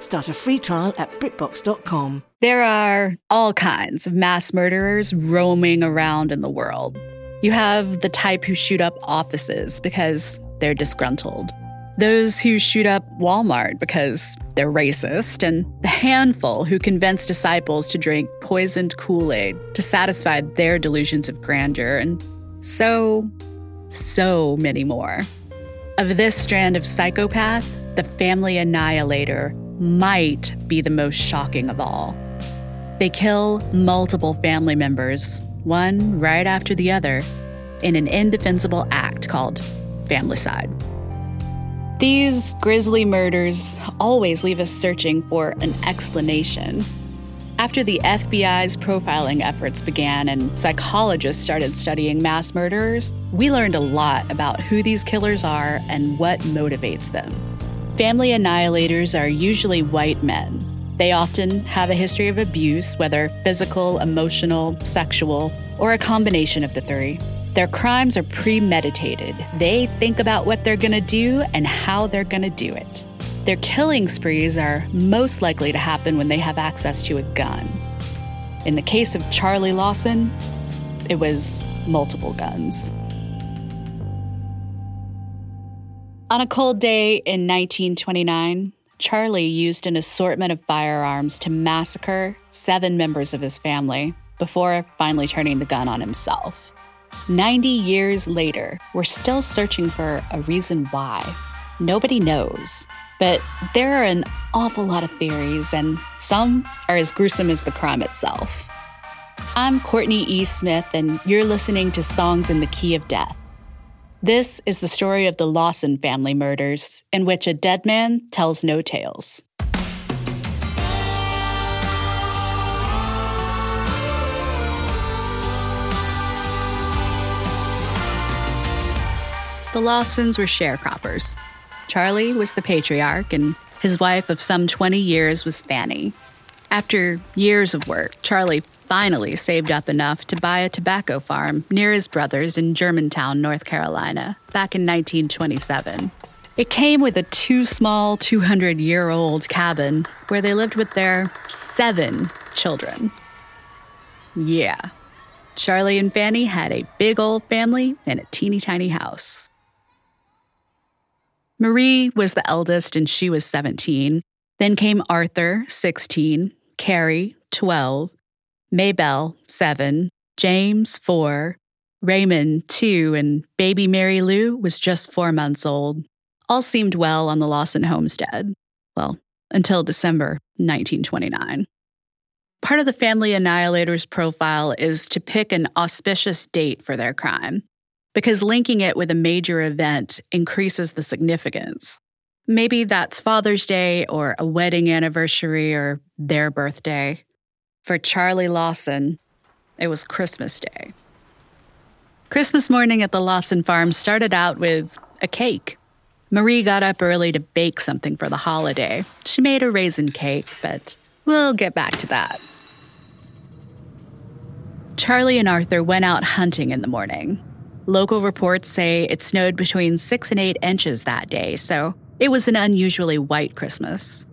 Start a free trial at BritBox.com. There are all kinds of mass murderers roaming around in the world. You have the type who shoot up offices because they're disgruntled, those who shoot up Walmart because they're racist, and the handful who convince disciples to drink poisoned Kool Aid to satisfy their delusions of grandeur, and so, so many more. Of this strand of psychopath, the family annihilator might be the most shocking of all. They kill multiple family members, one right after the other, in an indefensible act called familicide. These grisly murders always leave us searching for an explanation. After the FBI's profiling efforts began and psychologists started studying mass murderers, we learned a lot about who these killers are and what motivates them. Family annihilators are usually white men. They often have a history of abuse, whether physical, emotional, sexual, or a combination of the three. Their crimes are premeditated. They think about what they're going to do and how they're going to do it. Their killing sprees are most likely to happen when they have access to a gun. In the case of Charlie Lawson, it was multiple guns. On a cold day in 1929, Charlie used an assortment of firearms to massacre seven members of his family before finally turning the gun on himself. 90 years later, we're still searching for a reason why. Nobody knows. But there are an awful lot of theories, and some are as gruesome as the crime itself. I'm Courtney E. Smith, and you're listening to Songs in the Key of Death. This is the story of the Lawson family murders, in which a dead man tells no tales. The Lawsons were sharecroppers. Charlie was the patriarch, and his wife of some 20 years was Fanny. After years of work, Charlie finally saved up enough to buy a tobacco farm near his brother's in Germantown, North Carolina, back in 1927. It came with a too small 200 year old cabin where they lived with their seven children. Yeah, Charlie and Fanny had a big old family in a teeny tiny house. Marie was the eldest and she was 17. Then came Arthur, 16, Carrie, 12, Maybelle, 7, James, 4, Raymond, 2, and baby Mary Lou was just 4 months old. All seemed well on the Lawson homestead. Well, until December 1929. Part of the family annihilator's profile is to pick an auspicious date for their crime, because linking it with a major event increases the significance. Maybe that's Father's Day or a wedding anniversary or their birthday. For Charlie Lawson, it was Christmas Day. Christmas morning at the Lawson farm started out with a cake. Marie got up early to bake something for the holiday. She made a raisin cake, but we'll get back to that. Charlie and Arthur went out hunting in the morning. Local reports say it snowed between six and eight inches that day, so it was an unusually white Christmas.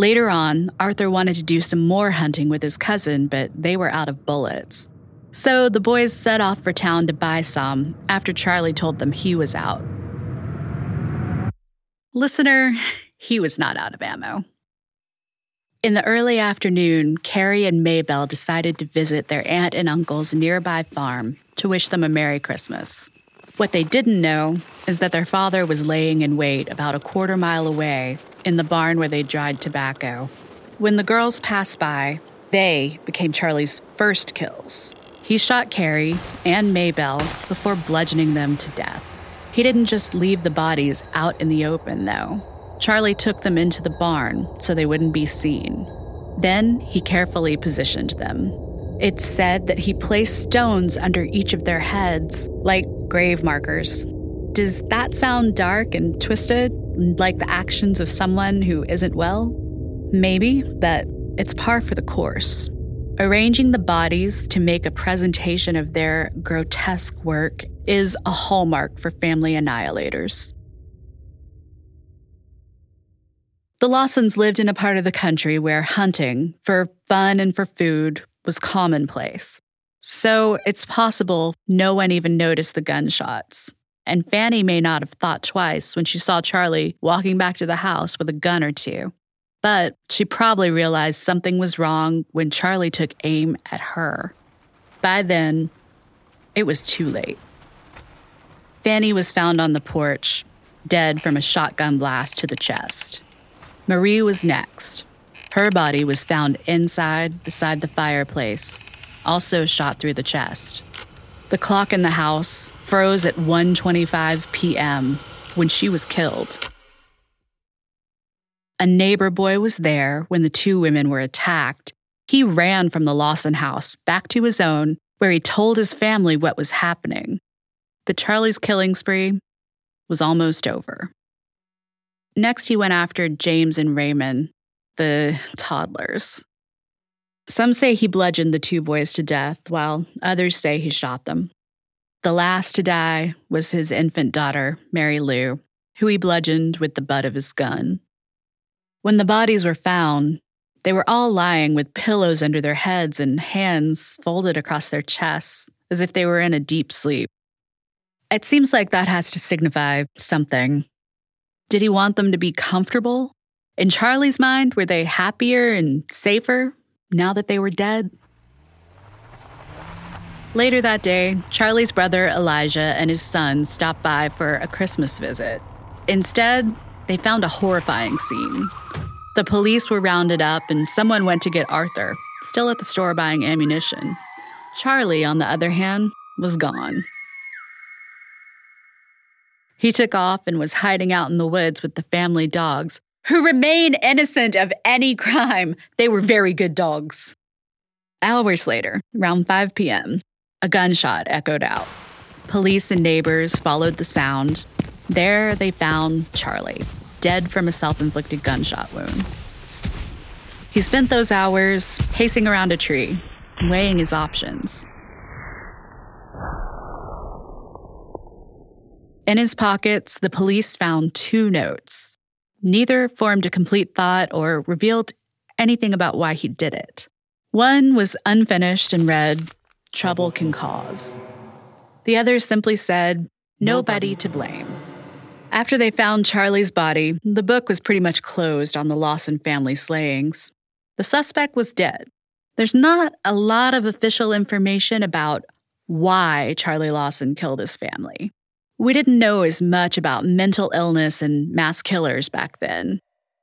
Later on, Arthur wanted to do some more hunting with his cousin, but they were out of bullets. So the boys set off for town to buy some after Charlie told them he was out. Listener, he was not out of ammo. In the early afternoon, Carrie and Maybelle decided to visit their aunt and uncle's nearby farm to wish them a Merry Christmas. What they didn't know is that their father was laying in wait about a quarter mile away in the barn where they dried tobacco. When the girls passed by, they became Charlie's first kills. He shot Carrie and Maybelle before bludgeoning them to death. He didn't just leave the bodies out in the open, though. Charlie took them into the barn so they wouldn't be seen. Then he carefully positioned them. It's said that he placed stones under each of their heads, like grave markers. Does that sound dark and twisted, like the actions of someone who isn't well? Maybe, but it's par for the course. Arranging the bodies to make a presentation of their grotesque work is a hallmark for family annihilators. The Lawsons lived in a part of the country where hunting, for fun and for food, was commonplace. So it's possible no one even noticed the gunshots. And Fanny may not have thought twice when she saw Charlie walking back to the house with a gun or two. But she probably realized something was wrong when Charlie took aim at her. By then, it was too late. Fanny was found on the porch, dead from a shotgun blast to the chest. Marie was next. Her body was found inside beside the fireplace, also shot through the chest. The clock in the house froze at 1:25 p.m. when she was killed. A neighbor boy was there when the two women were attacked. He ran from the Lawson house back to his own, where he told his family what was happening. But Charlie's killing spree was almost over. Next, he went after James and Raymond, the toddlers. Some say he bludgeoned the two boys to death, while others say he shot them. The last to die was his infant daughter, Mary Lou, who he bludgeoned with the butt of his gun. When the bodies were found, they were all lying with pillows under their heads and hands folded across their chests, as if they were in a deep sleep. It seems like that has to signify something. Did he want them to be comfortable? In Charlie's mind, were they happier and safer now that they were dead? Later that day, Charlie's brother Elijah and his son stopped by for a Christmas visit. Instead, they found a horrifying scene. The police were rounded up, and someone went to get Arthur, still at the store buying ammunition. Charlie, on the other hand, was gone. He took off and was hiding out in the woods with the family dogs, who remain innocent of any crime. They were very good dogs. Hours later, around 5 p.m., a gunshot echoed out. Police and neighbors followed the sound. There they found Charlie, dead from a self inflicted gunshot wound. He spent those hours pacing around a tree, weighing his options. In his pockets, the police found two notes. Neither formed a complete thought or revealed anything about why he did it. One was unfinished and read, Trouble can cause. The other simply said, Nobody to blame. After they found Charlie's body, the book was pretty much closed on the Lawson family slayings. The suspect was dead. There's not a lot of official information about why Charlie Lawson killed his family. We didn't know as much about mental illness and mass killers back then.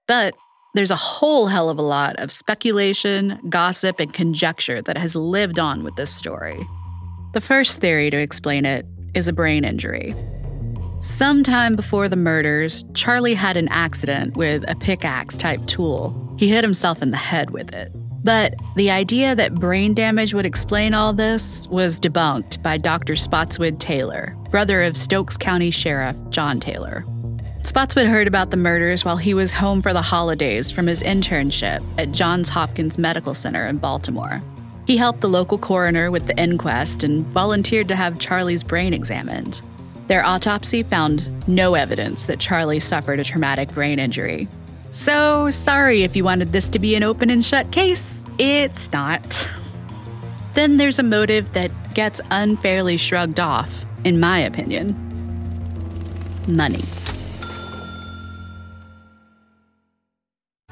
But there's a whole hell of a lot of speculation, gossip, and conjecture that has lived on with this story. The first theory to explain it is a brain injury. Sometime before the murders, Charlie had an accident with a pickaxe type tool. He hit himself in the head with it. But the idea that brain damage would explain all this was debunked by Dr. Spotswood Taylor, brother of Stokes County Sheriff John Taylor. Spotswood heard about the murders while he was home for the holidays from his internship at Johns Hopkins Medical Center in Baltimore. He helped the local coroner with the inquest and volunteered to have Charlie's brain examined. Their autopsy found no evidence that Charlie suffered a traumatic brain injury, so sorry if you wanted this to be an open and shut case. It's not. then there's a motive that gets unfairly shrugged off, in my opinion money.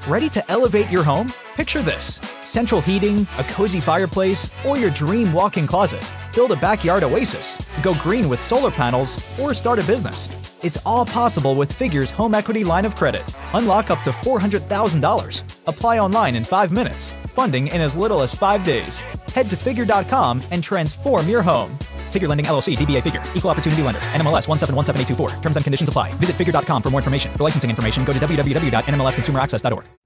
Ready to elevate your home? Picture this central heating, a cozy fireplace, or your dream walk in closet. Build a backyard oasis, go green with solar panels, or start a business. It's all possible with Figure's home equity line of credit. Unlock up to $400,000. Apply online in five minutes. Funding in as little as five days. Head to figure.com and transform your home. Figure Lending LLC, DBA Figure, Equal Opportunity Lender, NMLS 1717824. Terms and conditions apply. Visit figure.com for more information. For licensing information, go to www.nmlsconsumeraccess.org.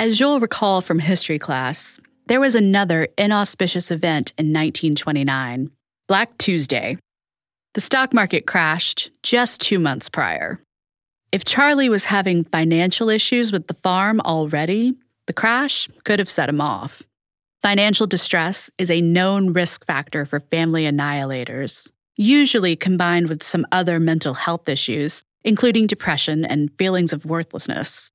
As you'll recall from history class, there was another inauspicious event in 1929 Black Tuesday. The stock market crashed just two months prior. If Charlie was having financial issues with the farm already, the crash could have set him off. Financial distress is a known risk factor for family annihilators, usually combined with some other mental health issues, including depression and feelings of worthlessness.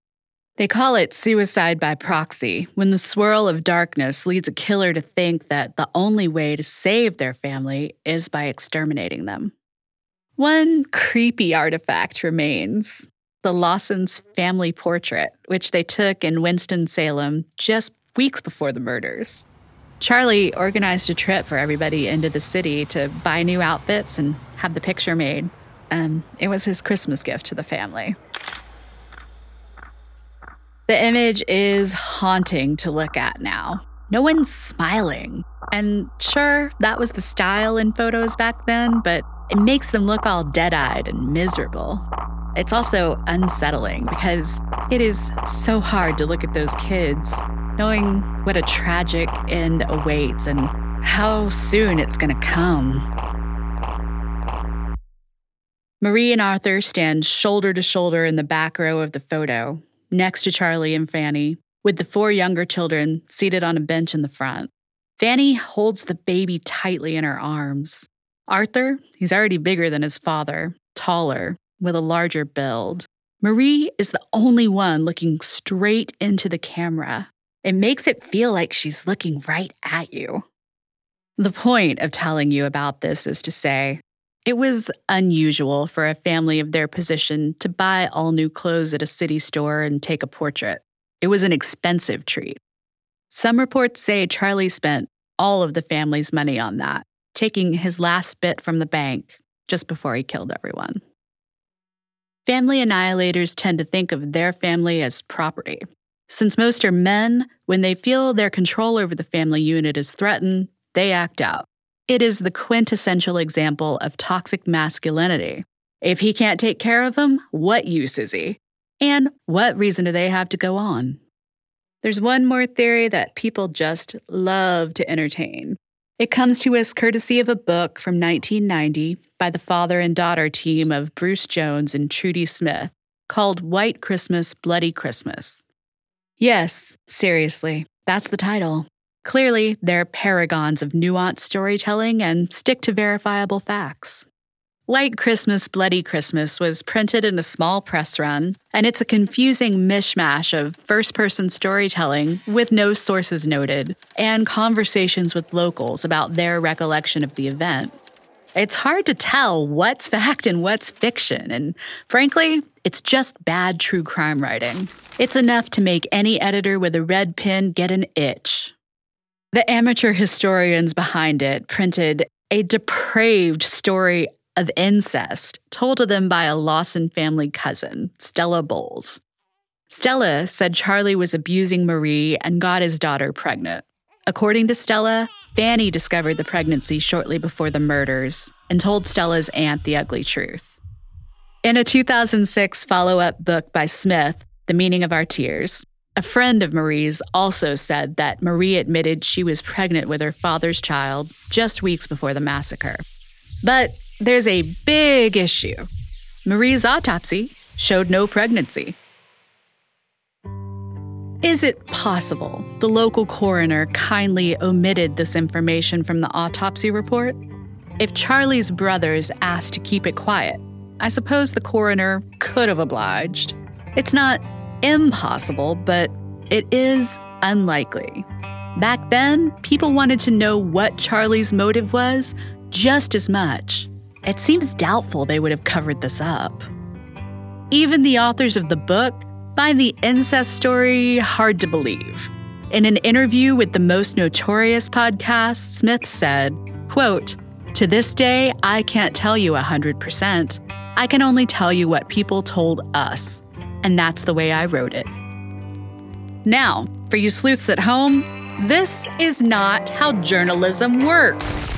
They call it suicide by proxy when the swirl of darkness leads a killer to think that the only way to save their family is by exterminating them. One creepy artifact remains the Lawson's family portrait, which they took in Winston-Salem just weeks before the murders. Charlie organized a trip for everybody into the city to buy new outfits and have the picture made. And it was his Christmas gift to the family. The image is haunting to look at now. No one's smiling. And sure, that was the style in photos back then, but it makes them look all dead eyed and miserable. It's also unsettling because it is so hard to look at those kids, knowing what a tragic end awaits and how soon it's going to come. Marie and Arthur stand shoulder to shoulder in the back row of the photo, next to Charlie and Fanny, with the four younger children seated on a bench in the front. Fanny holds the baby tightly in her arms. Arthur, he's already bigger than his father, taller, with a larger build. Marie is the only one looking straight into the camera. It makes it feel like she's looking right at you. The point of telling you about this is to say, it was unusual for a family of their position to buy all new clothes at a city store and take a portrait. It was an expensive treat. Some reports say Charlie spent all of the family's money on that, taking his last bit from the bank just before he killed everyone. Family annihilators tend to think of their family as property. Since most are men, when they feel their control over the family unit is threatened, they act out. It is the quintessential example of toxic masculinity. If he can't take care of them, what use is he? And what reason do they have to go on? There's one more theory that people just love to entertain. It comes to us courtesy of a book from 1990 by the father and daughter team of Bruce Jones and Trudy Smith called White Christmas, Bloody Christmas. Yes, seriously, that's the title. Clearly, they're paragons of nuanced storytelling and stick to verifiable facts. White Christmas, Bloody Christmas was printed in a small press run, and it's a confusing mishmash of first person storytelling with no sources noted and conversations with locals about their recollection of the event. It's hard to tell what's fact and what's fiction, and frankly, it's just bad true crime writing. It's enough to make any editor with a red pen get an itch. The amateur historians behind it printed a depraved story of incest told to them by a Lawson family cousin, Stella Bowles. Stella said Charlie was abusing Marie and got his daughter pregnant. According to Stella, Fanny discovered the pregnancy shortly before the murders and told Stella's aunt the ugly truth. In a 2006 follow up book by Smith, The Meaning of Our Tears, a friend of Marie's also said that Marie admitted she was pregnant with her father's child just weeks before the massacre. But there's a big issue. Marie's autopsy showed no pregnancy. Is it possible the local coroner kindly omitted this information from the autopsy report? If Charlie's brothers asked to keep it quiet, I suppose the coroner could have obliged. It's not impossible, but it is unlikely. Back then, people wanted to know what Charlie's motive was just as much. It seems doubtful they would have covered this up. Even the authors of the book find the incest story hard to believe. In an interview with the most notorious podcast, Smith said, quote, To this day, I can't tell you 100%. I can only tell you what people told us. And that's the way I wrote it. Now, for you sleuths at home, this is not how journalism works.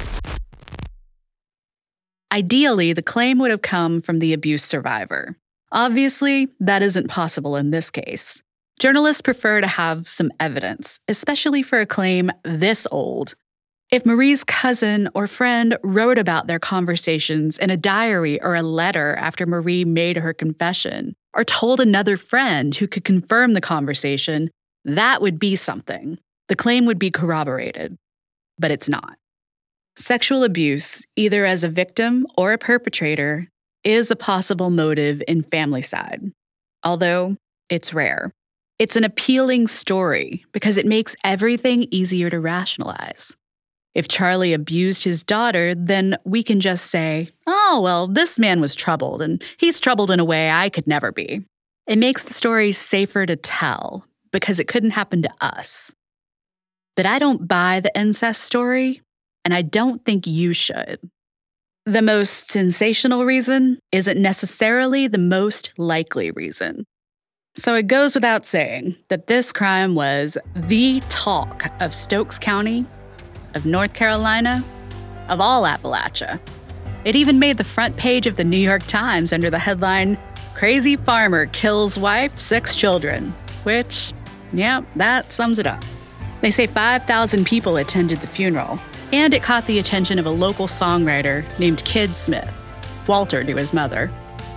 Ideally, the claim would have come from the abuse survivor. Obviously, that isn't possible in this case. Journalists prefer to have some evidence, especially for a claim this old. If Marie's cousin or friend wrote about their conversations in a diary or a letter after Marie made her confession, or told another friend who could confirm the conversation, that would be something. The claim would be corroborated. But it's not. Sexual abuse, either as a victim or a perpetrator, is a possible motive in Familicide, although it's rare. It's an appealing story because it makes everything easier to rationalize. If Charlie abused his daughter, then we can just say, oh, well, this man was troubled, and he's troubled in a way I could never be. It makes the story safer to tell because it couldn't happen to us. But I don't buy the incest story, and I don't think you should. The most sensational reason isn't necessarily the most likely reason. So it goes without saying that this crime was the talk of Stokes County of North Carolina, of all Appalachia. It even made the front page of the New York Times under the headline Crazy Farmer Kills Wife, Six Children, which, yeah, that sums it up. They say 5,000 people attended the funeral, and it caught the attention of a local songwriter named Kid Smith, Walter to his mother,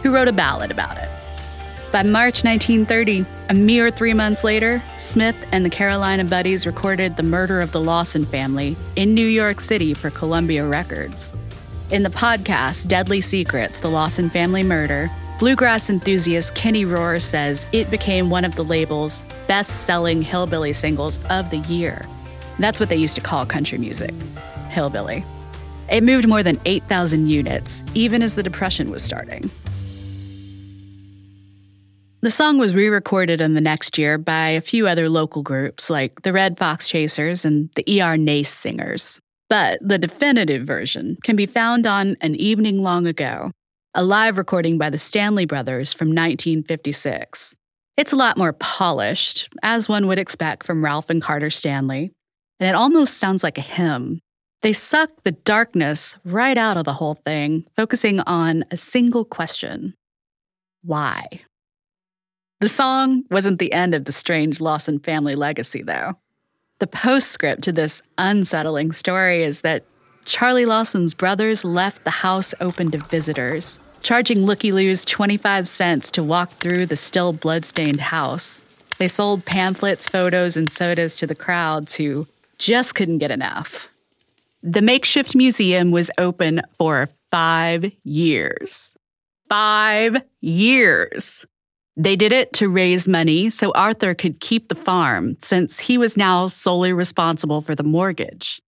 who wrote a ballad about it. By March 1930, a mere three months later, Smith and the Carolina Buddies recorded The Murder of the Lawson Family in New York City for Columbia Records. In the podcast Deadly Secrets The Lawson Family Murder, bluegrass enthusiast Kenny Rohr says it became one of the label's best selling hillbilly singles of the year. That's what they used to call country music hillbilly. It moved more than 8,000 units, even as the Depression was starting. The song was re recorded in the next year by a few other local groups like the Red Fox Chasers and the E.R. Nance Singers. But the definitive version can be found on An Evening Long Ago, a live recording by the Stanley Brothers from 1956. It's a lot more polished, as one would expect from Ralph and Carter Stanley, and it almost sounds like a hymn. They suck the darkness right out of the whole thing, focusing on a single question Why? The song wasn't the end of the strange Lawson family legacy, though. The postscript to this unsettling story is that Charlie Lawson's brothers left the house open to visitors, charging looky loos 25 cents to walk through the still bloodstained house. They sold pamphlets, photos, and sodas to the crowds who just couldn't get enough. The makeshift museum was open for five years. Five years. They did it to raise money so Arthur could keep the farm, since he was now solely responsible for the mortgage.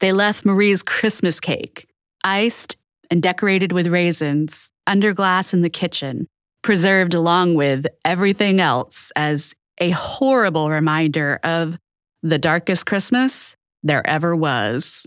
They left Marie's Christmas cake, iced and decorated with raisins, under glass in the kitchen, preserved along with everything else as a horrible reminder of the darkest Christmas there ever was.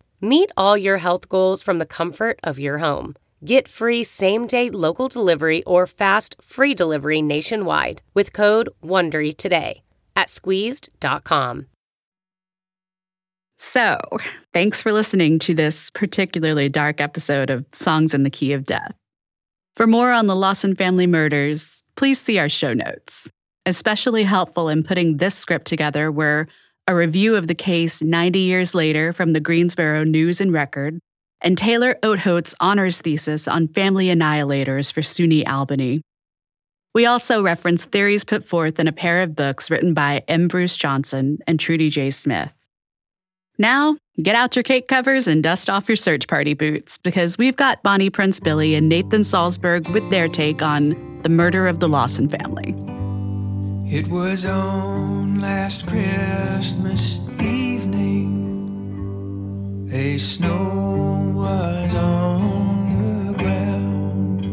Meet all your health goals from the comfort of your home. Get free same day local delivery or fast free delivery nationwide with code WONDERY today at squeezed.com. So, thanks for listening to this particularly dark episode of Songs in the Key of Death. For more on the Lawson family murders, please see our show notes. Especially helpful in putting this script together were a review of the case 90 years later from the Greensboro News and Record, and Taylor Oathote's honors thesis on family annihilators for SUNY Albany. We also reference theories put forth in a pair of books written by M. Bruce Johnson and Trudy J. Smith. Now, get out your cake covers and dust off your search party boots because we've got Bonnie Prince Billy and Nathan Salsburg with their take on the murder of the Lawson family. It was on last Christmas evening. A snow was on the ground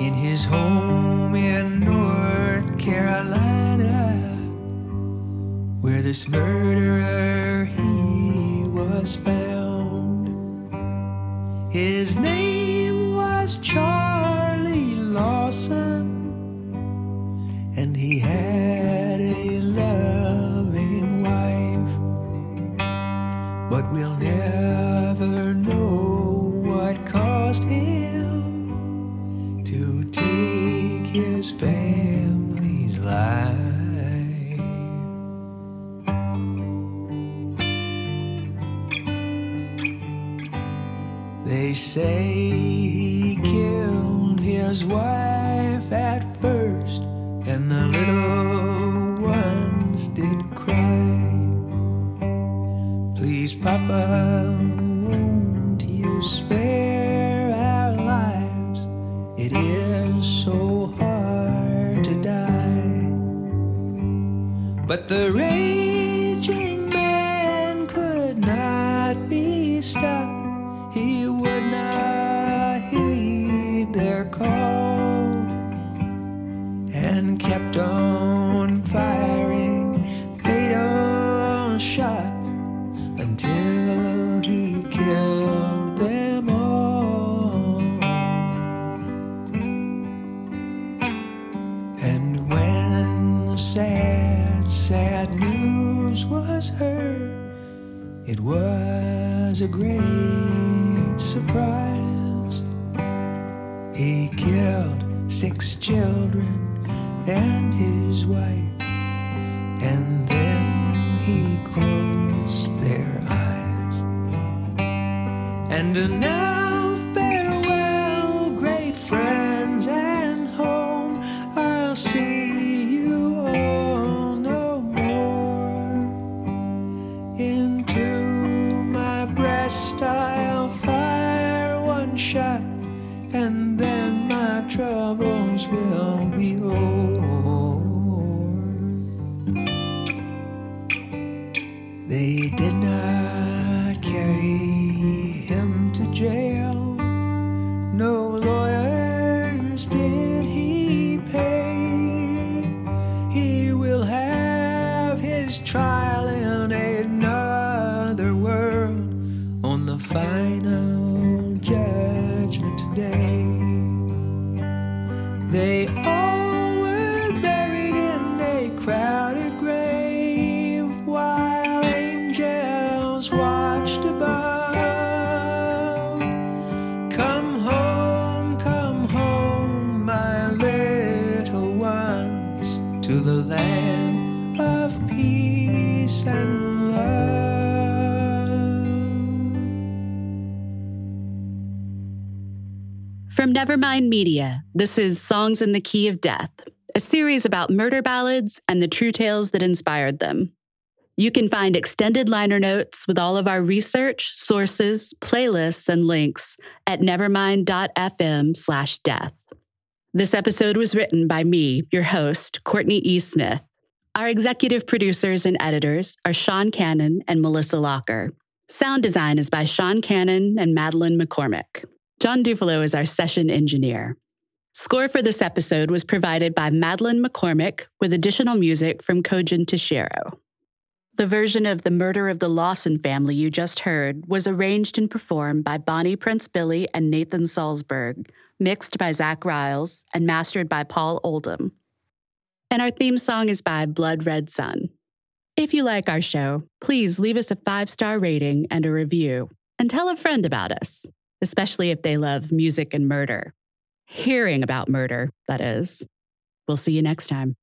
in his home in North Carolina, where this murderer he was found. His name was Charlie Lawson and he had a loving wife. But we'll never know what caused him to take his family's life. They say was a great surprise. He killed six children and his wife, and then he closed their eyes. And now Nevermind Media, this is Songs in the Key of Death, a series about murder ballads and the true tales that inspired them. You can find extended liner notes with all of our research, sources, playlists, and links at nevermind.fm slash death. This episode was written by me, your host, Courtney E. Smith. Our executive producers and editors are Sean Cannon and Melissa Locker. Sound design is by Sean Cannon and Madeline McCormick. John Dufalo is our session engineer. Score for this episode was provided by Madeline McCormick with additional music from Kojin Tashiro. The version of The Murder of the Lawson Family you just heard was arranged and performed by Bonnie Prince Billy and Nathan Salsburg, mixed by Zach Riles, and mastered by Paul Oldham. And our theme song is by Blood Red Sun. If you like our show, please leave us a five star rating and a review, and tell a friend about us, especially if they love music and murder. Hearing about murder, that is. We'll see you next time.